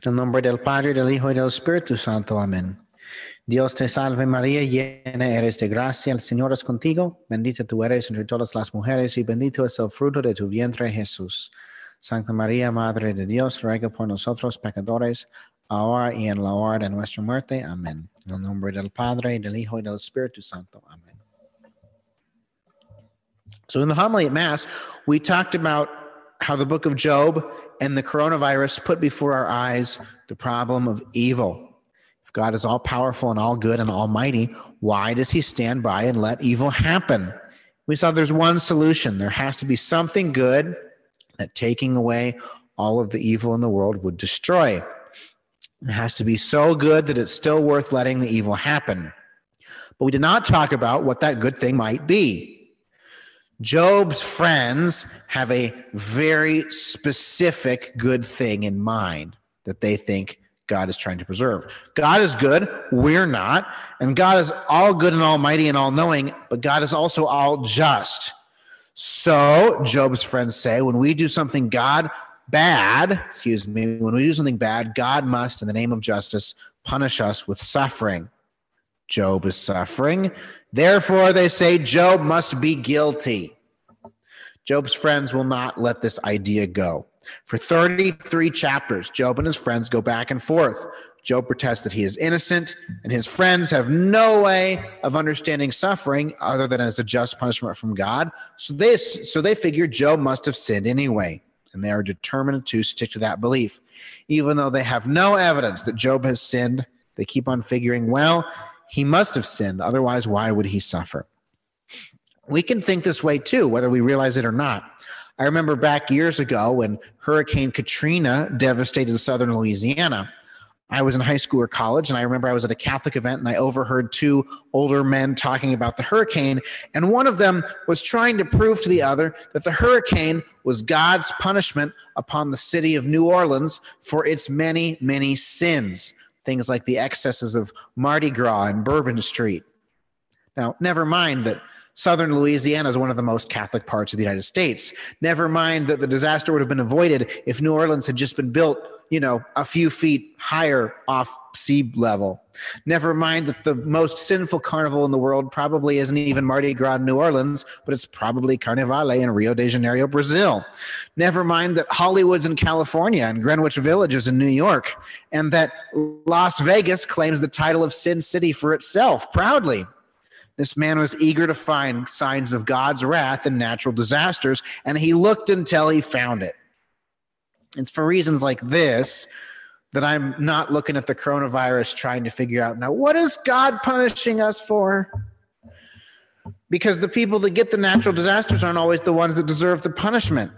En el nombre del Padre, del Hijo y del Espíritu Santo. Amén. Dios te salve María, llena eres de gracia, el Señor es contigo, bendita tú eres entre todas las mujeres y bendito es el fruto de tu vientre Jesús. Santa María, Madre de Dios, ruega por nosotros pecadores, ahora y en la hora de nuestra muerte. Amén. El nombre del Padre, del Hijo y del Espíritu Santo. Amén. So in the homily at Mass, we talked about how the book of Job and the coronavirus put before our eyes the problem of evil. If God is all powerful and all good and almighty, why does he stand by and let evil happen? We saw there's one solution. There has to be something good that taking away all of the evil in the world would destroy. It has to be so good that it's still worth letting the evil happen. But we did not talk about what that good thing might be. Job's friends have a very specific good thing in mind that they think God is trying to preserve. God is good, we're not. And God is all good and almighty and all knowing, but God is also all just. So, Job's friends say, when we do something God bad, excuse me, when we do something bad, God must, in the name of justice, punish us with suffering. Job is suffering. Therefore, they say Job must be guilty. Job's friends will not let this idea go. For 33 chapters, Job and his friends go back and forth. Job protests that he is innocent, and his friends have no way of understanding suffering other than as a just punishment from God. So they, so they figure Job must have sinned anyway, and they are determined to stick to that belief. Even though they have no evidence that Job has sinned, they keep on figuring, well, he must have sinned. Otherwise, why would he suffer? We can think this way too, whether we realize it or not. I remember back years ago when Hurricane Katrina devastated southern Louisiana. I was in high school or college, and I remember I was at a Catholic event and I overheard two older men talking about the hurricane. And one of them was trying to prove to the other that the hurricane was God's punishment upon the city of New Orleans for its many, many sins. Things like the excesses of Mardi Gras and Bourbon Street. Now, never mind that Southern Louisiana is one of the most Catholic parts of the United States. Never mind that the disaster would have been avoided if New Orleans had just been built, you know, a few feet higher off sea level. Never mind that the most sinful carnival in the world probably isn't even Mardi Gras in New Orleans, but it's probably Carnivale in Rio de Janeiro, Brazil. Never mind that Hollywood's in California and Greenwich Village is in New York, and that Las Vegas claims the title of Sin City for itself proudly. This man was eager to find signs of God's wrath and natural disasters, and he looked until he found it. It's for reasons like this that I'm not looking at the coronavirus trying to figure out now what is God punishing us for? Because the people that get the natural disasters aren't always the ones that deserve the punishment.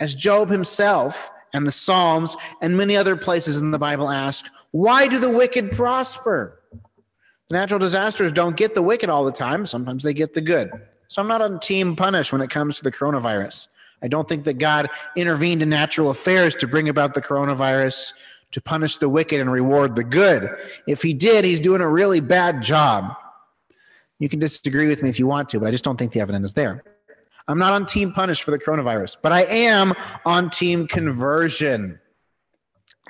As Job himself and the Psalms and many other places in the Bible ask, why do the wicked prosper? Natural disasters don't get the wicked all the time. Sometimes they get the good. So I'm not on team punish when it comes to the coronavirus. I don't think that God intervened in natural affairs to bring about the coronavirus to punish the wicked and reward the good. If he did, he's doing a really bad job. You can disagree with me if you want to, but I just don't think the evidence is there. I'm not on team punish for the coronavirus, but I am on team conversion.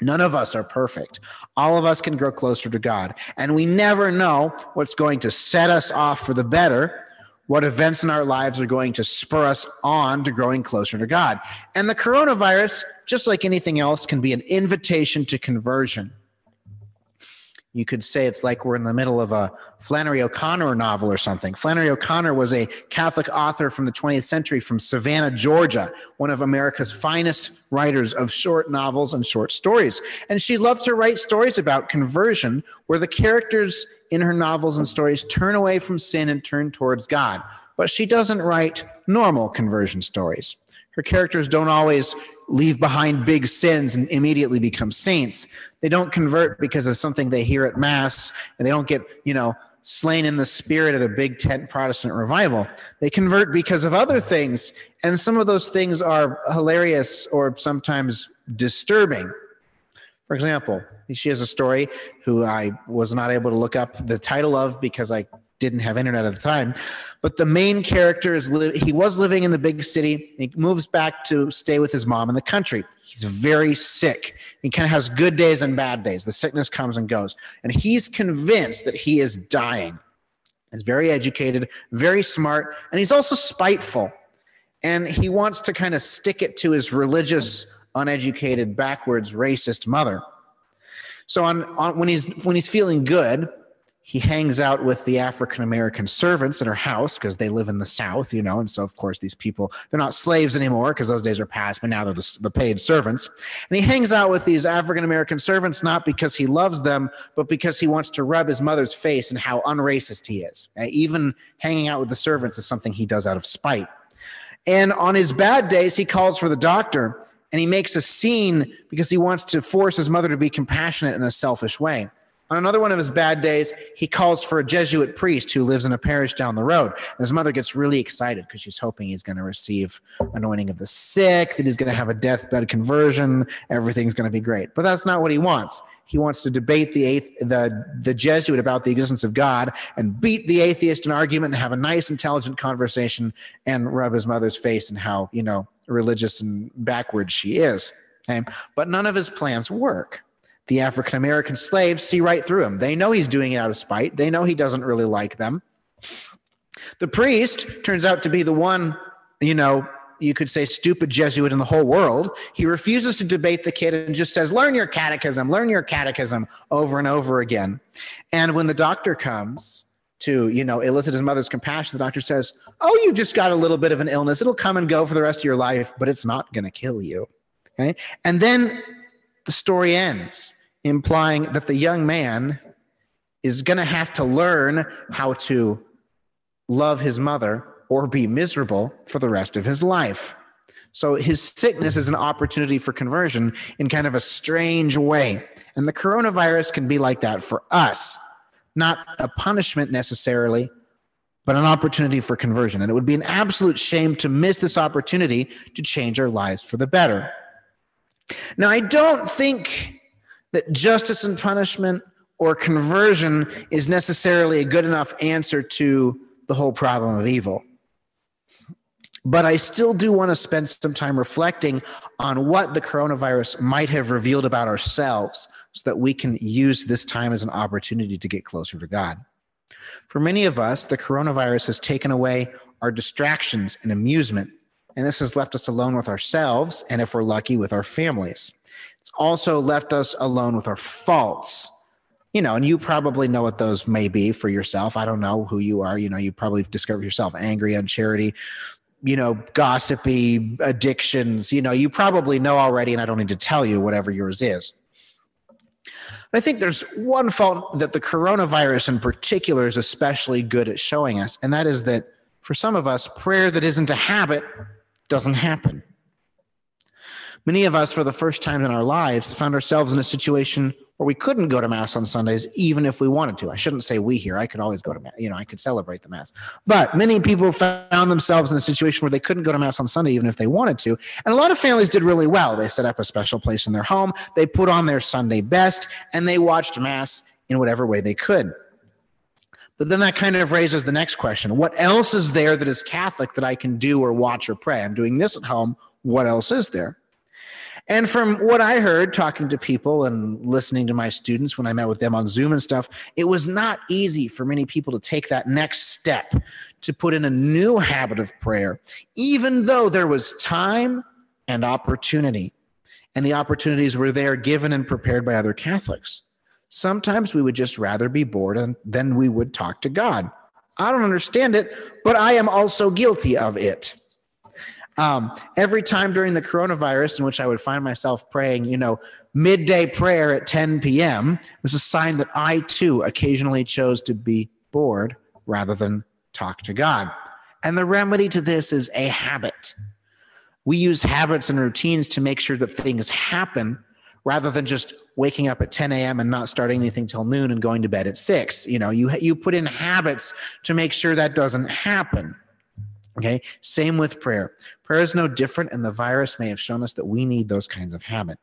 None of us are perfect. All of us can grow closer to God. And we never know what's going to set us off for the better, what events in our lives are going to spur us on to growing closer to God. And the coronavirus, just like anything else, can be an invitation to conversion. You could say it's like we're in the middle of a Flannery O'Connor novel or something. Flannery O'Connor was a Catholic author from the 20th century from Savannah, Georgia, one of America's finest writers of short novels and short stories. And she loved to write stories about conversion where the characters in her novels and stories turn away from sin and turn towards God. But she doesn't write normal conversion stories. Her characters don't always leave behind big sins and immediately become saints. They don't convert because of something they hear at mass and they don't get, you know, slain in the spirit at a big tent Protestant revival. They convert because of other things. And some of those things are hilarious or sometimes disturbing. For example, she has a story who I was not able to look up the title of because I didn't have internet at the time. But the main character is li- he was living in the big city. He moves back to stay with his mom in the country. He's very sick. He kind of has good days and bad days. The sickness comes and goes. And he's convinced that he is dying. He's very educated, very smart, and he's also spiteful. And he wants to kind of stick it to his religious, uneducated, backwards, racist mother. So on, on when he's when he's feeling good, he hangs out with the African American servants in her house because they live in the South, you know. And so, of course, these people, they're not slaves anymore because those days are past, but now they're the, the paid servants. And he hangs out with these African American servants not because he loves them, but because he wants to rub his mother's face and how unracist he is. Even hanging out with the servants is something he does out of spite. And on his bad days, he calls for the doctor and he makes a scene because he wants to force his mother to be compassionate in a selfish way. On another one of his bad days, he calls for a Jesuit priest who lives in a parish down the road. And his mother gets really excited because she's hoping he's going to receive anointing of the sick, that he's going to have a deathbed conversion, everything's going to be great. But that's not what he wants. He wants to debate the, athe- the, the Jesuit about the existence of God and beat the atheist in argument and have a nice, intelligent conversation and rub his mother's face and how, you know, religious and backward she is. Okay? But none of his plans work the African American slaves see right through him. They know he's doing it out of spite. They know he doesn't really like them. The priest turns out to be the one, you know, you could say stupid Jesuit in the whole world. He refuses to debate the kid and just says, Learn your catechism, learn your catechism over and over again. And when the doctor comes to, you know, elicit his mother's compassion, the doctor says, Oh, you've just got a little bit of an illness. It'll come and go for the rest of your life, but it's not going to kill you. Okay. And then the story ends implying that the young man is going to have to learn how to love his mother or be miserable for the rest of his life. So his sickness is an opportunity for conversion in kind of a strange way. And the coronavirus can be like that for us, not a punishment necessarily, but an opportunity for conversion. And it would be an absolute shame to miss this opportunity to change our lives for the better. Now, I don't think that justice and punishment or conversion is necessarily a good enough answer to the whole problem of evil. But I still do want to spend some time reflecting on what the coronavirus might have revealed about ourselves so that we can use this time as an opportunity to get closer to God. For many of us, the coronavirus has taken away our distractions and amusement, and this has left us alone with ourselves and, if we're lucky, with our families. Also left us alone with our faults. You know, and you probably know what those may be for yourself. I don't know who you are. You know, you probably discovered yourself angry, uncharity, you know, gossipy addictions. You know, you probably know already, and I don't need to tell you whatever yours is. But I think there's one fault that the coronavirus in particular is especially good at showing us, and that is that for some of us, prayer that isn't a habit doesn't happen. Many of us, for the first time in our lives, found ourselves in a situation where we couldn't go to mass on Sundays, even if we wanted to. I shouldn't say we here. I could always go to mass. You know, I could celebrate the mass. But many people found themselves in a situation where they couldn't go to mass on Sunday, even if they wanted to. And a lot of families did really well. They set up a special place in their home. They put on their Sunday best and they watched mass in whatever way they could. But then that kind of raises the next question. What else is there that is Catholic that I can do or watch or pray? I'm doing this at home. What else is there? And from what I heard talking to people and listening to my students when I met with them on Zoom and stuff, it was not easy for many people to take that next step to put in a new habit of prayer, even though there was time and opportunity. And the opportunities were there given and prepared by other Catholics. Sometimes we would just rather be bored then we would talk to God. I don't understand it, but I am also guilty of it. Um, every time during the coronavirus, in which I would find myself praying, you know, midday prayer at 10 p.m., was a sign that I too occasionally chose to be bored rather than talk to God. And the remedy to this is a habit. We use habits and routines to make sure that things happen rather than just waking up at 10 a.m. and not starting anything till noon and going to bed at 6. You know, you, you put in habits to make sure that doesn't happen. Okay. Same with prayer. Prayer is no different, and the virus may have shown us that we need those kinds of habit.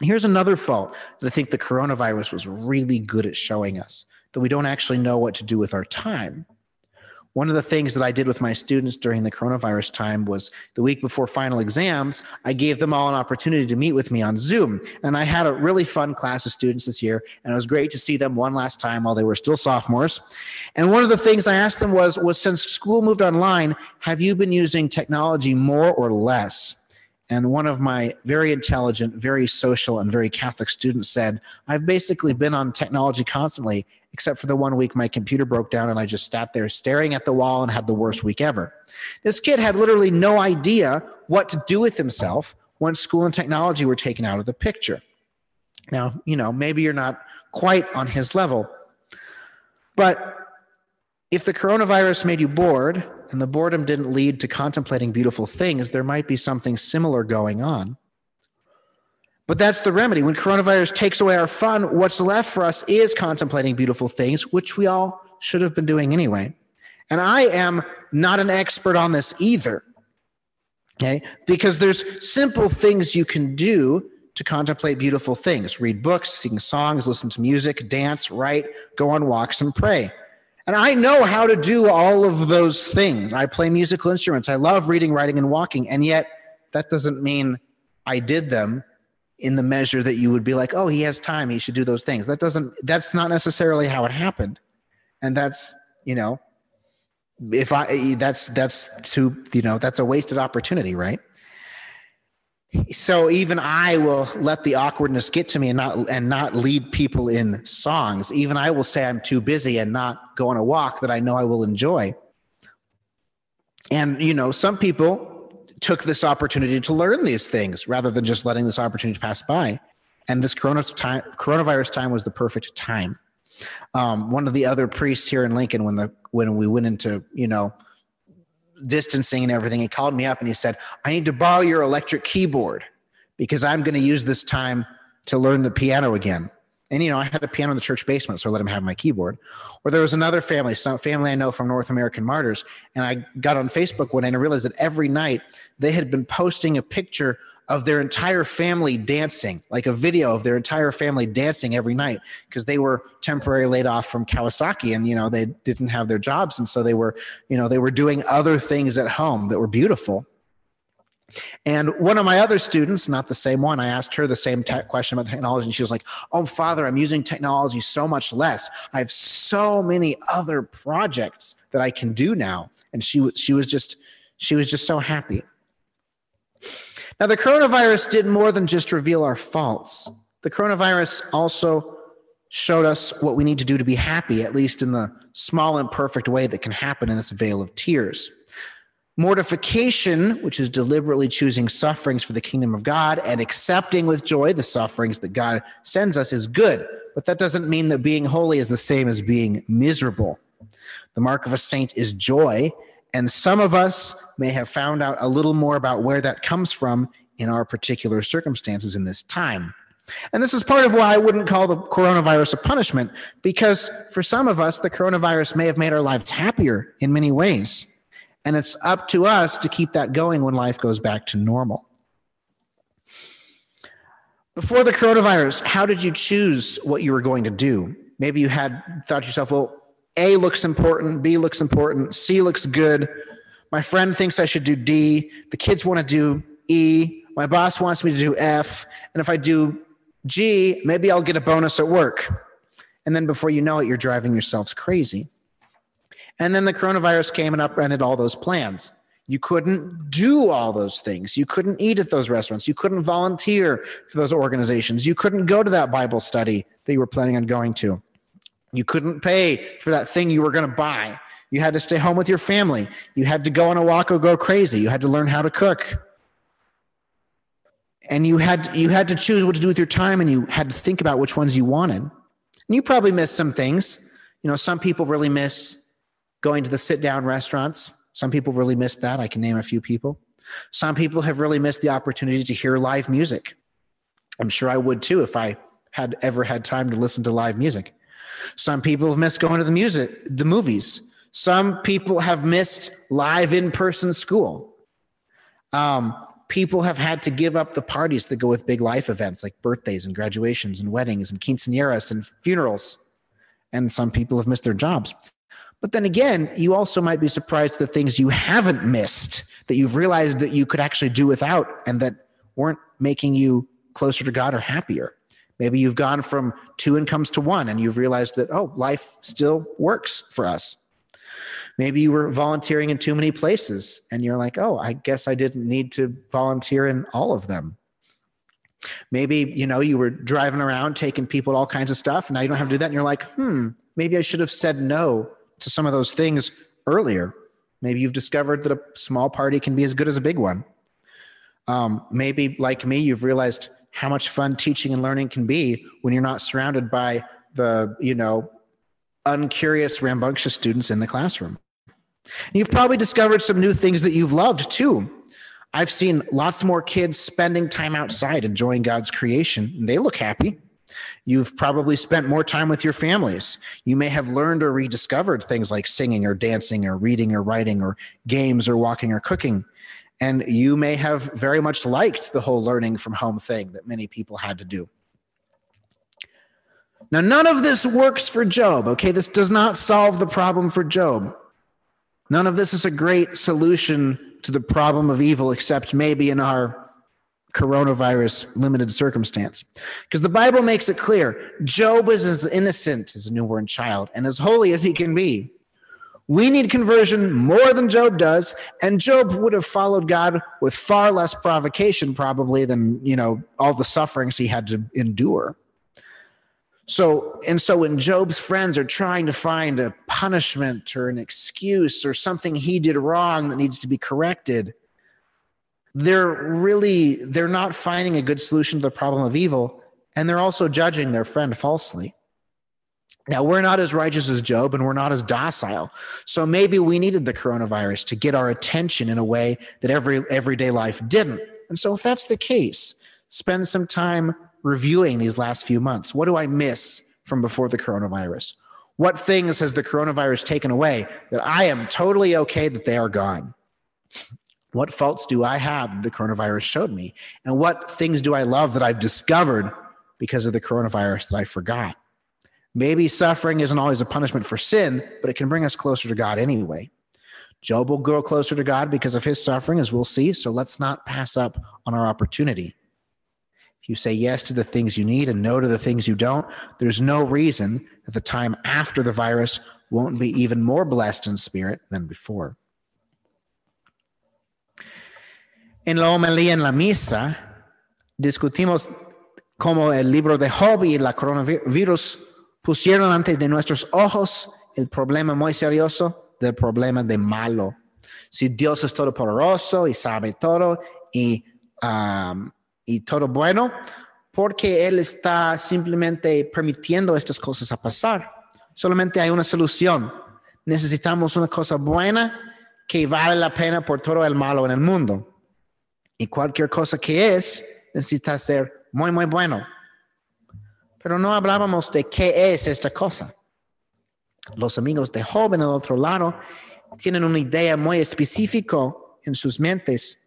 Here's another fault that I think the coronavirus was really good at showing us that we don't actually know what to do with our time. One of the things that I did with my students during the coronavirus time was the week before final exams, I gave them all an opportunity to meet with me on Zoom. And I had a really fun class of students this year, and it was great to see them one last time while they were still sophomores. And one of the things I asked them was, was since school moved online, have you been using technology more or less? And one of my very intelligent, very social, and very Catholic students said, I've basically been on technology constantly, except for the one week my computer broke down and I just sat there staring at the wall and had the worst week ever. This kid had literally no idea what to do with himself once school and technology were taken out of the picture. Now, you know, maybe you're not quite on his level, but if the coronavirus made you bored and the boredom didn't lead to contemplating beautiful things, there might be something similar going on. But that's the remedy. When coronavirus takes away our fun, what's left for us is contemplating beautiful things, which we all should have been doing anyway. And I am not an expert on this either. Okay? Because there's simple things you can do to contemplate beautiful things read books, sing songs, listen to music, dance, write, go on walks, and pray. And I know how to do all of those things. I play musical instruments. I love reading, writing, and walking. And yet, that doesn't mean I did them in the measure that you would be like, oh, he has time. He should do those things. That doesn't, that's not necessarily how it happened. And that's, you know, if I, that's, that's too, you know, that's a wasted opportunity, right? So even i will let the awkwardness get to me and not and not lead people in songs. Even i will say i'm too busy and not go on a walk that i know i will enjoy. And you know some people took this opportunity to learn these things rather than just letting this opportunity pass by. And this coronavirus time was the perfect time. Um, one of the other priests here in lincoln when the when we went into you know distancing and everything, he called me up and he said, I need to borrow your electric keyboard because I'm going to use this time to learn the piano again. And, you know, I had a piano in the church basement, so I let him have my keyboard. Or there was another family, some family I know from North American Martyrs. And I got on Facebook one day and I realized that every night they had been posting a picture of their entire family dancing, like a video of their entire family dancing every night because they were temporarily laid off from Kawasaki and you know they didn't have their jobs and so they were you know they were doing other things at home that were beautiful. And one of my other students, not the same one, I asked her the same te- question about technology, and she was like, "Oh, Father, I'm using technology so much less. I have so many other projects that I can do now." And she she was just she was just so happy. Now, the coronavirus did more than just reveal our faults. The coronavirus also showed us what we need to do to be happy, at least in the small and perfect way that can happen in this vale of tears. Mortification, which is deliberately choosing sufferings for the kingdom of God and accepting with joy the sufferings that God sends us, is good. But that doesn't mean that being holy is the same as being miserable. The mark of a saint is joy, and some of us may have found out a little more about where that comes from in our particular circumstances in this time. And this is part of why I wouldn't call the coronavirus a punishment, because for some of us, the coronavirus may have made our lives happier in many ways. And it's up to us to keep that going when life goes back to normal. Before the coronavirus, how did you choose what you were going to do? Maybe you had thought to yourself, well, A looks important, B looks important, C looks good. My friend thinks I should do D. The kids want to do E. My boss wants me to do F. And if I do G, maybe I'll get a bonus at work. And then before you know it, you're driving yourselves crazy. And then the coronavirus came and upended all those plans. You couldn't do all those things. You couldn't eat at those restaurants. You couldn't volunteer for those organizations. You couldn't go to that Bible study that you were planning on going to. You couldn't pay for that thing you were going to buy. You had to stay home with your family. You had to go on a walk or go crazy. You had to learn how to cook. And you had you had to choose what to do with your time and you had to think about which ones you wanted. And you probably missed some things. You know, some people really miss going to the sit down restaurants. Some people really missed that. I can name a few people. Some people have really missed the opportunity to hear live music. I'm sure I would too if I had ever had time to listen to live music. Some people have missed going to the music, the movies. Some people have missed live in person school. Um, people have had to give up the parties that go with big life events like birthdays and graduations and weddings and quinceañeras and funerals. And some people have missed their jobs. But then again, you also might be surprised the things you haven't missed that you've realized that you could actually do without and that weren't making you closer to God or happier. Maybe you've gone from two incomes to one and you've realized that, oh, life still works for us. Maybe you were volunteering in too many places and you're like, oh, I guess I didn't need to volunteer in all of them. Maybe, you know, you were driving around taking people all kinds of stuff and now you don't have to do that. And you're like, hmm, maybe I should have said no to some of those things earlier. Maybe you've discovered that a small party can be as good as a big one. Um, maybe, like me, you've realized how much fun teaching and learning can be when you're not surrounded by the, you know, uncurious, rambunctious students in the classroom. You've probably discovered some new things that you've loved too. I've seen lots more kids spending time outside enjoying God's creation, and they look happy. You've probably spent more time with your families. You may have learned or rediscovered things like singing or dancing or reading or writing or games or walking or cooking. And you may have very much liked the whole learning from home thing that many people had to do. Now, none of this works for Job, okay? This does not solve the problem for Job. None of this is a great solution to the problem of evil, except maybe in our coronavirus limited circumstance. Because the Bible makes it clear Job is as innocent as a newborn child and as holy as he can be. We need conversion more than Job does, and Job would have followed God with far less provocation, probably, than you know all the sufferings he had to endure. So, and so when Job's friends are trying to find a punishment or an excuse or something he did wrong that needs to be corrected, they're really they're not finding a good solution to the problem of evil, and they're also judging their friend falsely. Now, we're not as righteous as Job and we're not as docile. So maybe we needed the coronavirus to get our attention in a way that every everyday life didn't. And so if that's the case, spend some time reviewing these last few months. What do I miss from before the coronavirus? What things has the coronavirus taken away that I am totally okay that they are gone? What faults do I have that the coronavirus showed me? And what things do I love that I've discovered because of the coronavirus that I forgot? Maybe suffering isn't always a punishment for sin, but it can bring us closer to God anyway. Job will grow closer to God because of his suffering, as we'll see. So let's not pass up on our opportunity. If you say yes to the things you need and no to the things you don't, there's no reason that the time after the virus won't be even more blessed in spirit than before. En la homilía en la misa, discutimos cómo el libro de Job y la coronavirus pusieron ante de nuestros ojos el problema muy serioso del problema de malo. Si Dios es todopoderoso y sabe todo y, um, y todo bueno, porque Él está simplemente permitiendo estas cosas a pasar. Solamente hay una solución. Necesitamos una cosa buena que vale la pena por todo el malo en el mundo. Y cualquier cosa que es, necesita ser muy, muy bueno pero no hablábamos de qué es esta cosa. Los amigos de Job en el otro lado tienen una idea muy específica en sus mentes.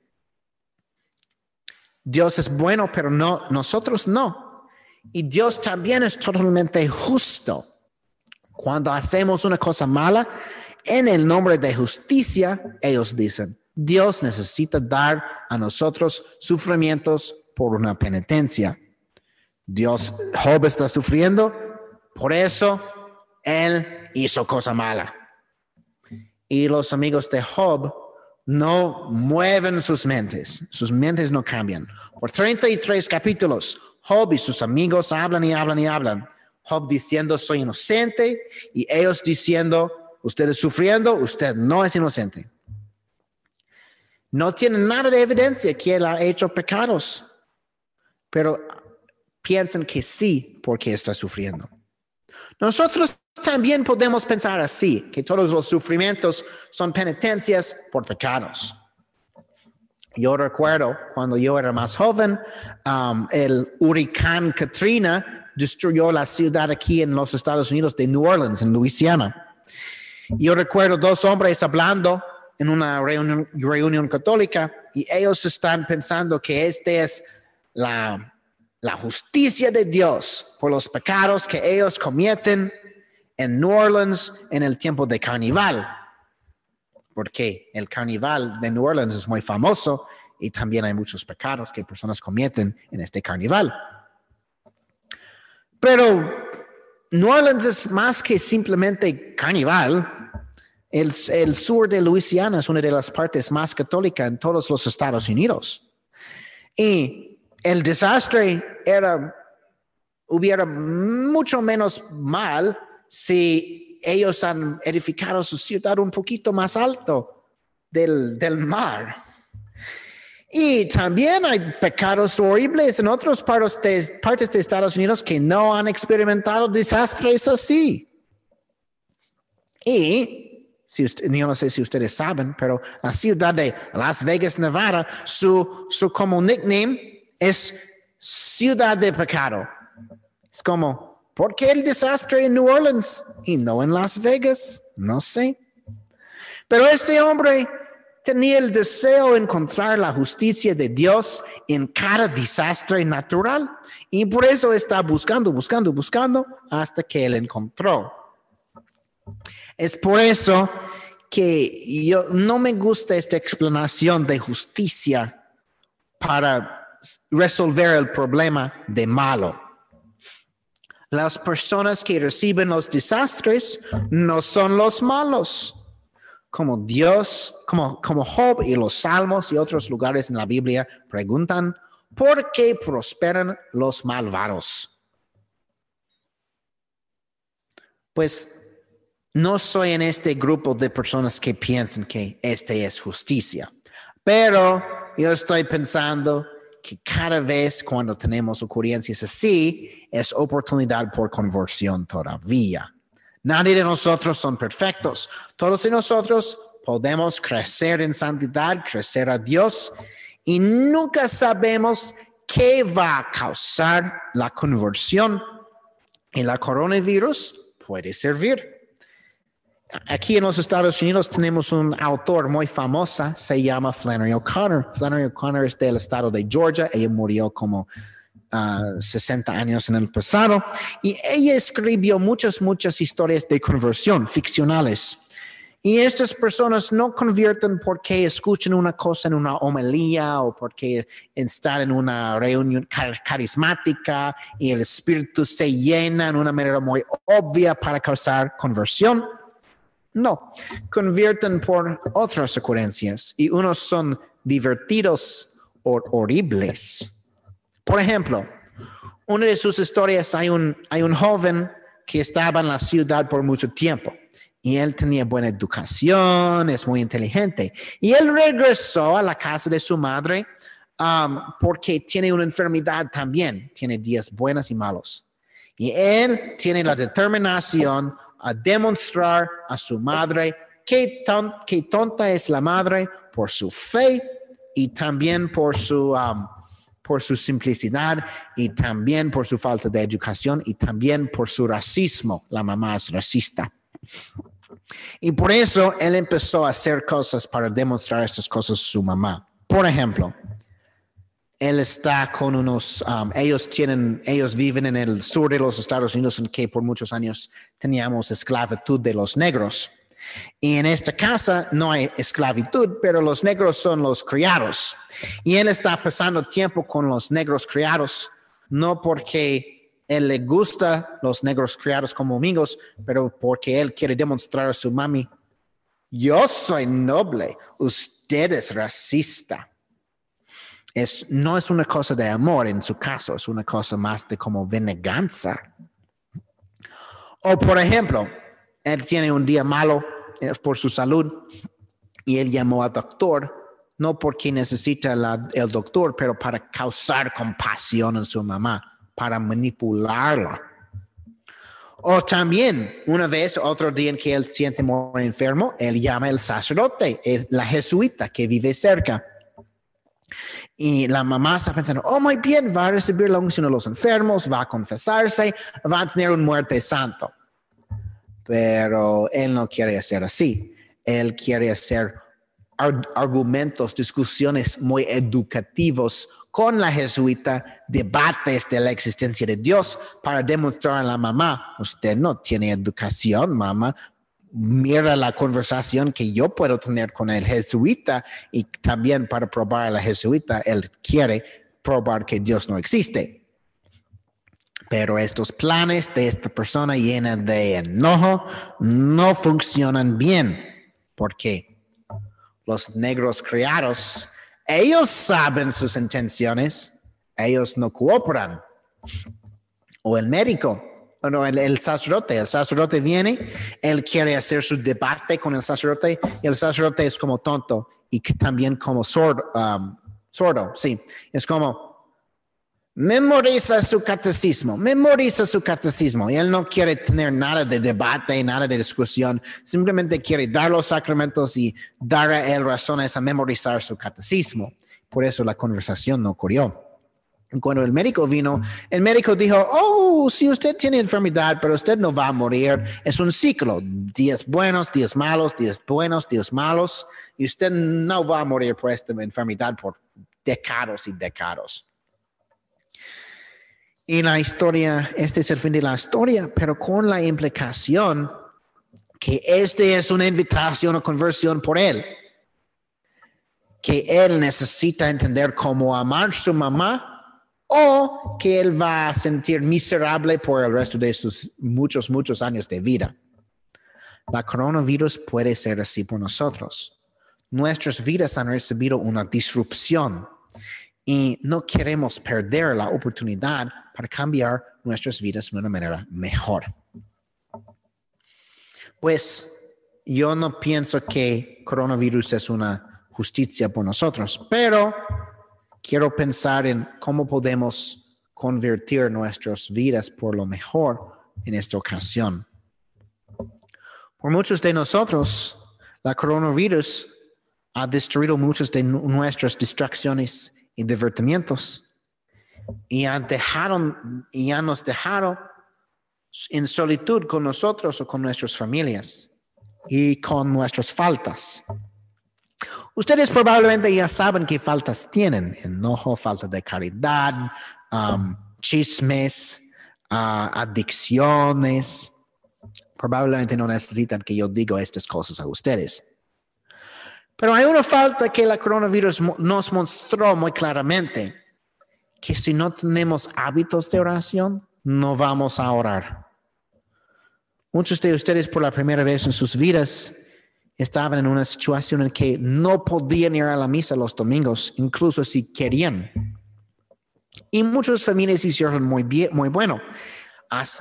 Dios es bueno, pero no, nosotros no. Y Dios también es totalmente justo. Cuando hacemos una cosa mala, en el nombre de justicia, ellos dicen, Dios necesita dar a nosotros sufrimientos por una penitencia. Dios, Job está sufriendo, por eso él hizo cosa mala. Y los amigos de Job no mueven sus mentes, sus mentes no cambian. Por 33 capítulos, Job y sus amigos hablan y hablan y hablan. Job diciendo, soy inocente, y ellos diciendo, usted es sufriendo, usted no es inocente. No tienen nada de evidencia que él ha hecho pecados, pero piensan que sí porque está sufriendo. Nosotros también podemos pensar así, que todos los sufrimientos son penitencias por pecados. Yo recuerdo cuando yo era más joven, um, el huracán Katrina destruyó la ciudad aquí en los Estados Unidos de New Orleans, en Louisiana. Yo recuerdo dos hombres hablando en una reunión, reunión católica y ellos están pensando que esta es la, la justicia de Dios por los pecados que ellos cometen en New Orleans en el tiempo de carnaval. Porque el carnaval de New Orleans es muy famoso y también hay muchos pecados que personas cometen en este carnaval. Pero New Orleans es más que simplemente carnaval. El, sur de Luisiana es una de las partes más católicas en todos los Estados Unidos. Y el desastre era, hubiera mucho menos mal si ellos han edificado su ciudad un poquito más alto del, mar. Y también hay pecados horribles en otras partes de, Estados Unidos que no han experimentado desastres así. Y si yo no sé si ustedes saben, pero la ciudad de Las Vegas, Nevada, su como nickname es ciudad de pecado. Es como, ¿por qué el desastre en New Orleans y no en Las Vegas? No sé. Pero este hombre tenía el deseo de encontrar la justicia de Dios en cada desastre natural y por eso está buscando, buscando, buscando hasta que él encontró. Es por eso que yo no me gusta esta explanación de justicia para resolver el problema de malo. Las personas que reciben los desastres no son los malos como Dios, como, como Job y los salmos y otros lugares en la Biblia preguntan, ¿por qué prosperan los malvados? Pues no soy en este grupo de personas que piensan que este es justicia, pero yo estoy pensando que cada vez cuando tenemos ocurrencias así, es oportunidad por conversión todavía. Nadie de nosotros son perfectos. Todos de nosotros podemos crecer en santidad, crecer a Dios y nunca sabemos qué va a causar la conversión. Y la coronavirus puede servir. Aquí en los Estados Unidos tenemos un autor muy famosa, se llama Flannery O'Connor. Flannery O'Connor es del estado de Georgia, ella murió como 60 años en el pasado, y ella escribió muchas, muchas historias de conversión ficcionales. Y estas personas no convierten porque escuchan una cosa en una homilía o porque están en una reunión carismática y el espíritu se llena en una manera muy obvia para causar conversión. No, convierten por otras ocurrencias y unos son divertidos o horribles. Por ejemplo, una de sus historias hay un, hay un joven que estaba en la ciudad por mucho tiempo y él tenía buena educación, es muy inteligente. Y él regresó a la casa de su madre um, porque tiene una enfermedad también, tiene días buenos y malos. Y él tiene la determinación a demostrar a su madre qué, qué tonta es la madre por su fe y también por su... Um, por su simplicidad y también por su falta de educación y también por su racismo. La mamá es racista. Y por eso él empezó a hacer cosas para demostrar estas cosas a su mamá. Por ejemplo, él está con unos, um, ellos tienen, ellos viven en el sur de los Estados Unidos en que por muchos años teníamos esclavitud de los negros. Y en esta casa no hay esclavitud, pero los negros son los criados. Y él está pasando tiempo con los negros criados, no porque él le gusta los negros criados como amigos, pero porque él quiere demostrar a su mami, yo soy noble, usted es racista. No es una cosa de amor en su caso, es una cosa más de como venganza. O por ejemplo, él tiene un día malo eh, por su salud y él llamó al doctor, no porque necesita el doctor, pero para causar compasión en su mamá, para manipularla. O también, una vez, otro día en que él siente muy enfermo, él llama al sacerdote, la jesuita que vive cerca. Y la mamá está pensando, oh, muy bien, va a recibir la unción de los enfermos, va a confesarse, va a tener un muerte santo pero él no quiere hacer así. Él quiere hacer argumentos, discusiones muy educativos con la jesuita, debates de la existencia de Dios para demostrar a la mamá, usted no tiene educación, mamá, mira la conversación que yo puedo tener con el jesuita y también para probar a la jesuita, él quiere probar que Dios no existe. Pero estos planes de esta persona llena de enojo no funcionan bien porque los negros criados, ellos saben sus intenciones, ellos no cooperan. O el médico, no, el, sacerdote, el sacerdote viene, él quiere hacer su debate con el sacerdote y el sacerdote es como tonto y también como sordo, um, sordo, sí, es como, memoriza su catecismo, memoriza su catecismo. Y él no quiere tener nada de debate, nada de discusión, simplemente quiere dar los sacramentos y dar a él razones a memorizar su catecismo. Por eso la conversación no ocurrió. Cuando el médico vino, el médico dijo, oh, si usted tiene enfermedad, pero usted no va a morir, es un ciclo, días buenos, días malos, días buenos, días malos, y usted no va a morir por esta enfermedad por décadas y décadas. Y la historia, este es el fin de la historia, pero con la implicación que este es una invitación o conversión por él. Que él necesita entender cómo amar a su mamá o que él va a sentir miserable por el resto de sus muchos, muchos años de vida. La coronavirus puede ser así por nosotros. Nuestras vidas han recibido una disrupción y no queremos perder la oportunidad para cambiar nuestras vidas de una manera mejor. Pues yo no pienso que coronavirus es una justicia por nosotros, pero quiero pensar en cómo podemos convertir nuestras vidas por lo mejor en esta ocasión. Por muchos de nosotros, la coronavirus ha destruido muchas de nuestras distracciones y divertimientos y ya dejaron y ya nos dejaron en solitud con nosotros o con nuestras familias y con nuestras faltas. Ustedes probablemente ya saben qué faltas tienen: enojo, falta de caridad, um, chismes, uh, adicciones. Probablemente no necesitan que yo diga estas cosas a ustedes. Pero hay una falta que la coronavirus nos mostró muy claramente que si no tenemos hábitos de oración, no vamos a orar. Muchos de ustedes por la primera vez en sus vidas estaban en una situación en que no podían ir a la misa los domingos, incluso si querían. Y muchas familias hicieron muy bien, muy bueno.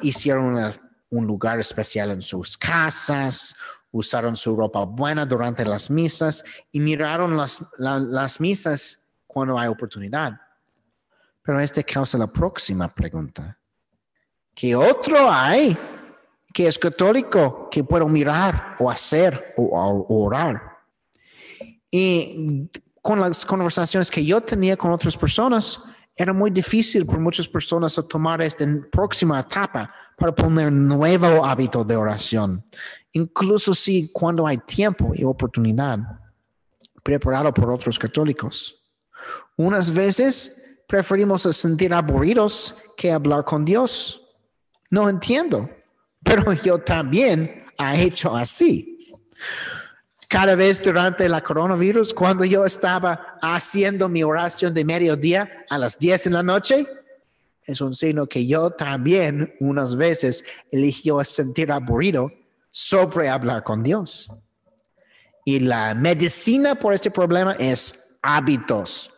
hicieron un lugar especial en sus casas, usaron su ropa buena durante las misas y miraron las, las misas cuando hay oportunidad. Pero este causa la próxima pregunta. ¿Qué otro hay que es católico que puedo mirar o hacer o, orar? Y con las conversaciones que yo tenía con otras personas, era muy difícil para muchas personas tomar esta próxima etapa para poner nuevo hábito de oración. Incluso si cuando hay tiempo y oportunidad preparado por otros católicos. Unas veces preferimos sentir aburridos que hablar con Dios. No entiendo, pero yo también he hecho así. Cada vez durante la coronavirus, cuando yo estaba haciendo mi oración de mediodía a las 10 en la noche, es un signo que yo también unas veces eligió sentir aburrido sobre hablar con Dios. Y la medicina por este problema es hábitos.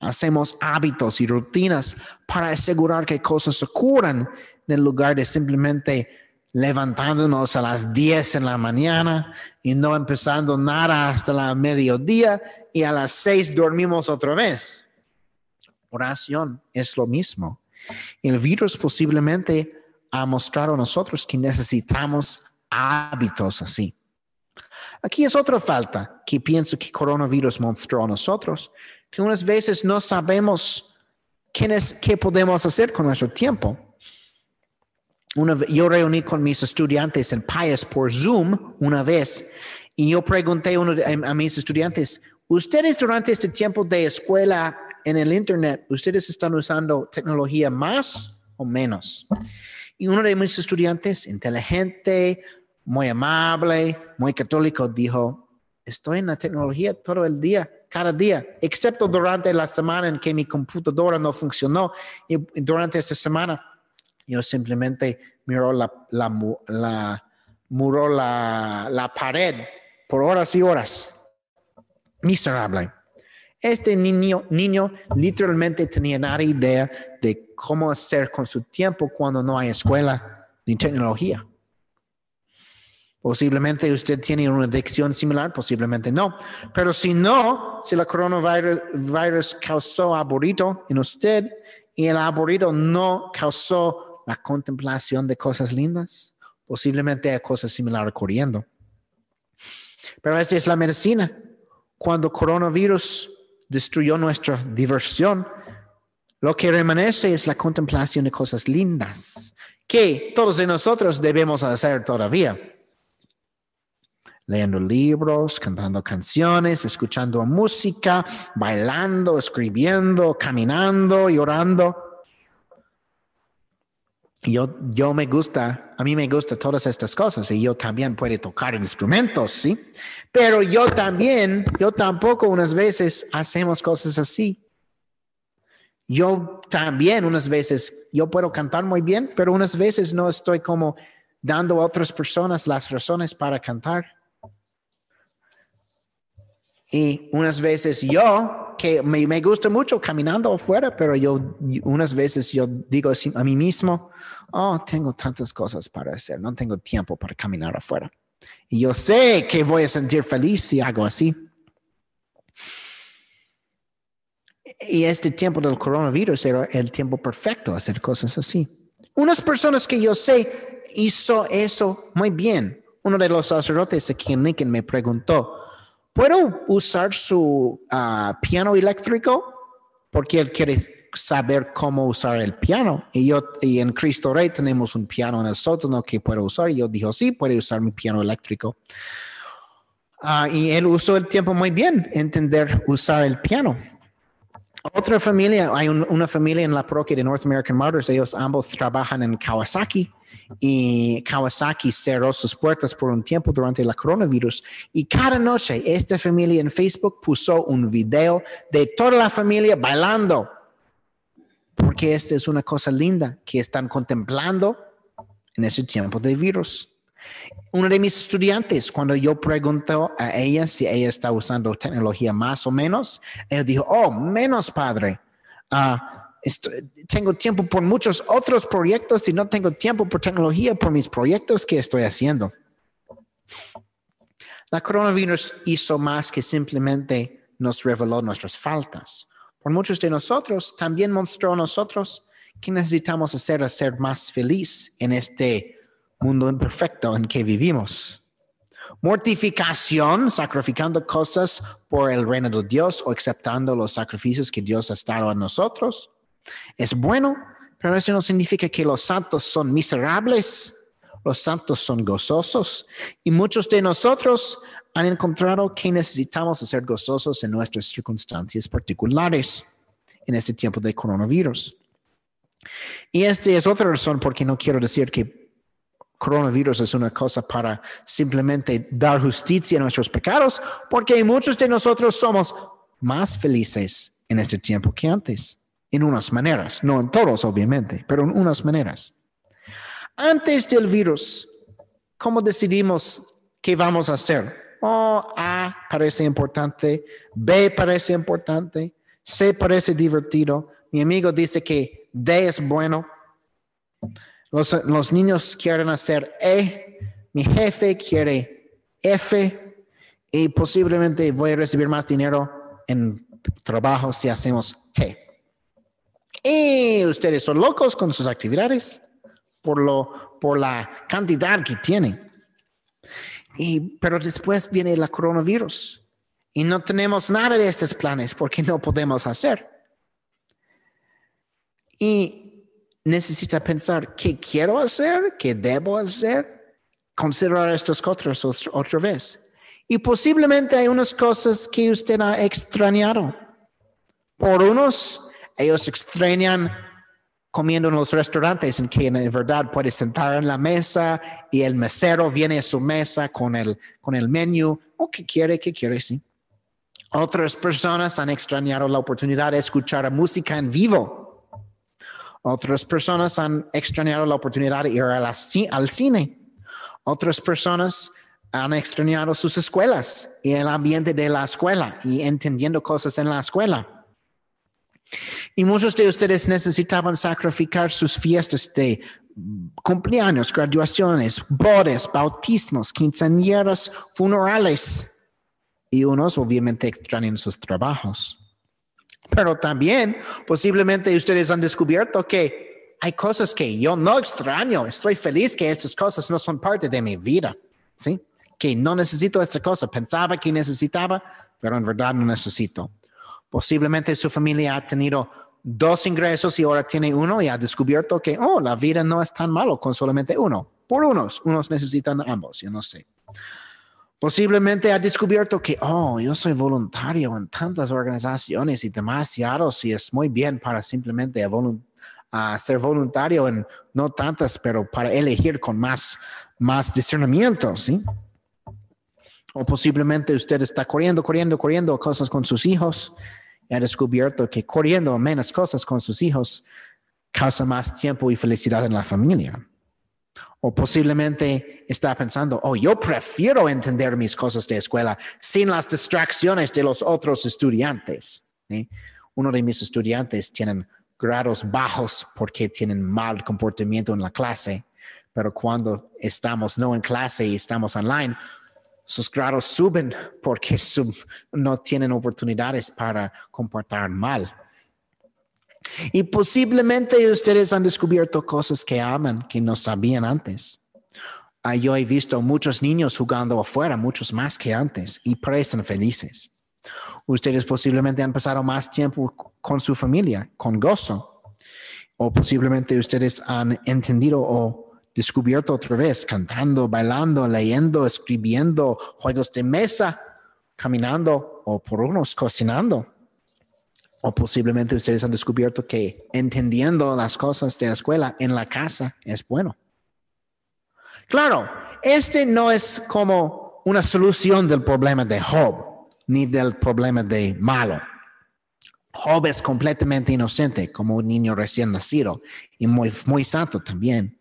Hacemos hábitos y rutinas para asegurar que cosas ocurran en lugar de simplemente levantándonos a las 10 en la mañana y no empezando nada hasta la mediodía y a las 6 dormimos otra vez. Oración es lo mismo. El virus posiblemente ha mostrado a nosotros que necesitamos hábitos así. Aquí es otra falta que pienso que coronavirus mostró a nosotros, que unas veces no sabemos qué podemos hacer con nuestro tiempo. Una, yo reuní con mis estudiantes en Pius por Zoom una vez Y yo pregunté a, uno de, a mis estudiantes, ¿ustedes durante este tiempo de escuela en el Internet, ustedes están usando tecnología más o menos? Y uno de mis estudiantes, inteligente, muy amable, muy católico, dijo, estoy en la tecnología todo el día, cada día, excepto durante la semana en que mi computadora no funcionó. Y durante esta semana, yo simplemente miro la, la, la, la, la pared por horas y horas. Miserable. Este niño, niño literalmente tenía nada idea de cómo hacer con su tiempo cuando no hay escuela ni tecnología. Posiblemente usted tiene una adicción similar, posiblemente no. Pero si no, si el coronavirus causó aburrido en usted y el aburrido no causó la contemplación de cosas lindas, posiblemente hay cosas similares ocurriendo. Pero esta es la medicina. Cuando coronavirus destruyó nuestra diversión, lo que remanece es la contemplación de cosas lindas que todos de nosotros debemos hacer todavía. Leyendo libros, cantando canciones, escuchando música, bailando, escribiendo, caminando y orando. Yo, yo me gusta, a mí me gustan todas estas cosas y yo también puedo tocar instrumentos, ¿sí? Pero yo también, yo tampoco unas veces hacemos cosas así. Yo también unas veces, yo puedo cantar muy bien, pero unas veces no estoy como dando a otras personas las razones para cantar. Y unas veces yo, que me, me, gusta mucho caminando afuera, pero yo unas veces yo digo a mí mismo, oh, tengo tantas cosas para hacer, no tengo tiempo para caminar afuera. Y yo sé que voy a sentir feliz si hago así. Y este tiempo del coronavirus era el tiempo perfecto hacer cosas así. Unas personas que yo sé hizo eso muy bien. Uno de los sacerdotes aquí en Lincoln me preguntó, ¿puedo usar su uh, piano eléctrico? Porque él quiere saber cómo usar el piano. Y yo, y en Cristo Rey tenemos un piano en el sótano que puedo usar. Y yo dije, sí, puede usar mi piano eléctrico. Uh, y él usó el tiempo muy bien, entender usar el piano. Otra familia, hay un, una familia en la parroquia de North American Martyrs, ellos ambos trabajan en Kawasaki y Kawasaki cerró sus puertas por un tiempo durante el coronavirus y cada noche esta familia en Facebook puso un video de toda la familia bailando porque esta es una cosa linda que están contemplando en ese tiempo de virus. Uno de mis estudiantes, cuando yo pregunto a ella si ella está usando tecnología más o menos, ella dijo, oh, menos padre. Uh, tengo tiempo por muchos otros proyectos y no tengo tiempo por tecnología por mis proyectos que estoy haciendo. La coronavirus hizo más que simplemente nos reveló nuestras faltas. Por muchos de nosotros también mostró nosotros que necesitamos hacer a ser más feliz en este mundo imperfecto en que vivimos. Mortificación, sacrificando cosas por el reino de Dios o aceptando los sacrificios que Dios ha estado a nosotros. Es bueno, pero eso no significa que los santos son miserables. Los santos son gozosos y muchos de nosotros han encontrado que necesitamos ser gozosos en nuestras circunstancias particulares en este tiempo de coronavirus. Y esta es otra razón por qué no quiero decir que coronavirus es una cosa para simplemente dar justicia a nuestros pecados, porque muchos de nosotros somos más felices en este tiempo que antes en unas maneras, no en todos obviamente, pero en unas maneras. Antes del virus, ¿cómo decidimos qué vamos a hacer? Oh, A parece importante, B parece importante, C parece divertido, mi amigo dice que D es bueno, los, los niños quieren hacer E, mi jefe quiere F y posiblemente voy a recibir más dinero en trabajo si hacemos G. Y ustedes son locos con sus actividades por, lo, por la cantidad que tienen. Y, pero después viene el coronavirus y no tenemos nada de estos planes porque no podemos hacer. Y necesita pensar qué quiero hacer, qué debo hacer, considerar estos cosas otra vez. Y posiblemente hay unas cosas que usted ha extrañado. Por unos, ellos extrañan comiendo en los restaurantes en que en verdad puede sentar en la mesa y el mesero viene a su mesa con el, con el menú. ¿O qué quiere? ¿Qué quiere? Sí. Otras personas han extrañado la oportunidad de escuchar música en vivo. Otras personas han extrañado la oportunidad de ir al cine. Otras personas han extrañado sus escuelas y el ambiente de la escuela y entendiendo cosas en la escuela. Y muchos de ustedes necesitaban sacrificar sus fiestas de cumpleaños, graduaciones, bodas, bautismos, quinceañeras, funerales. Y unos obviamente extrañan sus trabajos. Pero también posiblemente ustedes han descubierto que hay cosas que yo no extraño. Estoy feliz que estas cosas no son parte de mi vida. ¿Sí? Que no necesito esta cosa. Pensaba que necesitaba, pero en verdad no necesito. Posiblemente su familia ha tenido dos ingresos y ahora tiene uno y ha descubierto que, oh, la vida no es tan malo con solamente uno. Por unos, unos necesitan ambos, yo no sé. Posiblemente ha descubierto que, oh, yo soy voluntario en tantas organizaciones y demasiados y es muy bien para simplemente ser voluntario en no tantas, pero para elegir con más, más discernimiento, ¿sí? O posiblemente usted está corriendo, corriendo, corriendo cosas con sus hijos y ha descubierto que corriendo menos cosas con sus hijos causa más tiempo y felicidad en la familia. O posiblemente está pensando, oh, yo prefiero entender mis cosas de escuela sin las distracciones de los otros estudiantes. Uno de mis estudiantes tienen grados bajos porque tienen mal comportamiento en la clase, pero cuando estamos no en clase y estamos online, sus grados suben porque no tienen oportunidades para comportar mal. Y posiblemente ustedes han descubierto cosas que aman que no sabían antes. Ah, yo he visto muchos niños jugando afuera, muchos más que antes, y parecen felices. Ustedes posiblemente han pasado más tiempo con su familia, con gozo. O posiblemente ustedes han entendido o descubierto otra vez, cantando, bailando, leyendo, escribiendo, juegos de mesa, caminando o por unos cocinando. O posiblemente ustedes han descubierto que entendiendo las cosas de la escuela en la casa es bueno. Claro, este no es como una solución del problema de Job, ni del problema de malo. Job es completamente inocente, como un niño recién nacido, y muy, muy santo también.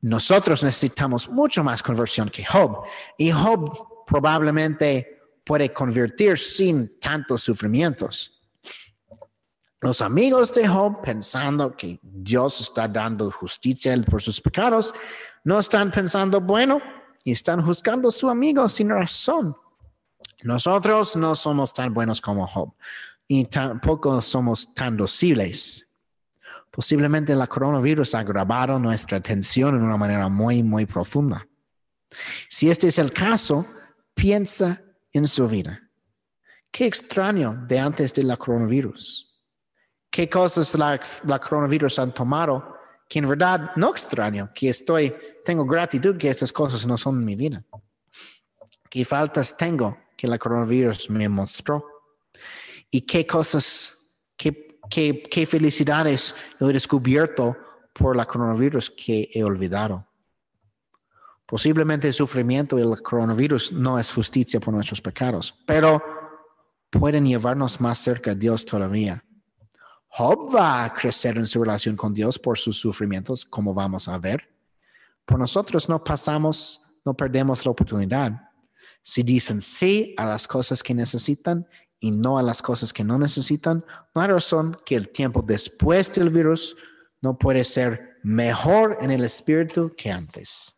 Nosotros necesitamos mucho más conversión que Job. Y Job probablemente puede convertir sin tantos sufrimientos. Los amigos de Job, pensando que Dios está dando justicia por sus pecados, no están pensando, bueno, y están juzgando a su amigo sin razón. Nosotros no somos tan buenos como Job y tampoco somos tan docibles. Posiblemente la coronavirus ha agravado nuestra atención en una manera muy, muy profunda. Si este es el caso, piensa en su vida. Qué extraño de antes de la coronavirus. Qué cosas la, la coronavirus han tomado que en verdad no extraño, que estoy, tengo gratitud que estas cosas no son mi vida. Qué faltas tengo que la coronavirus me mostró. Y qué cosas, qué qué, felicidades he descubierto por la coronavirus que he olvidado. Posiblemente el sufrimiento y el coronavirus no es justicia por nuestros pecados, pero pueden llevarnos más cerca de Dios todavía. Job va a crecer en su relación con Dios por sus sufrimientos, como vamos a ver. Por nosotros no pasamos, no perdemos la oportunidad. Si dicen sí a las cosas que necesitan y no a las cosas que no necesitan, no hay razón que el tiempo después del virus no puede ser mejor en el espíritu que antes.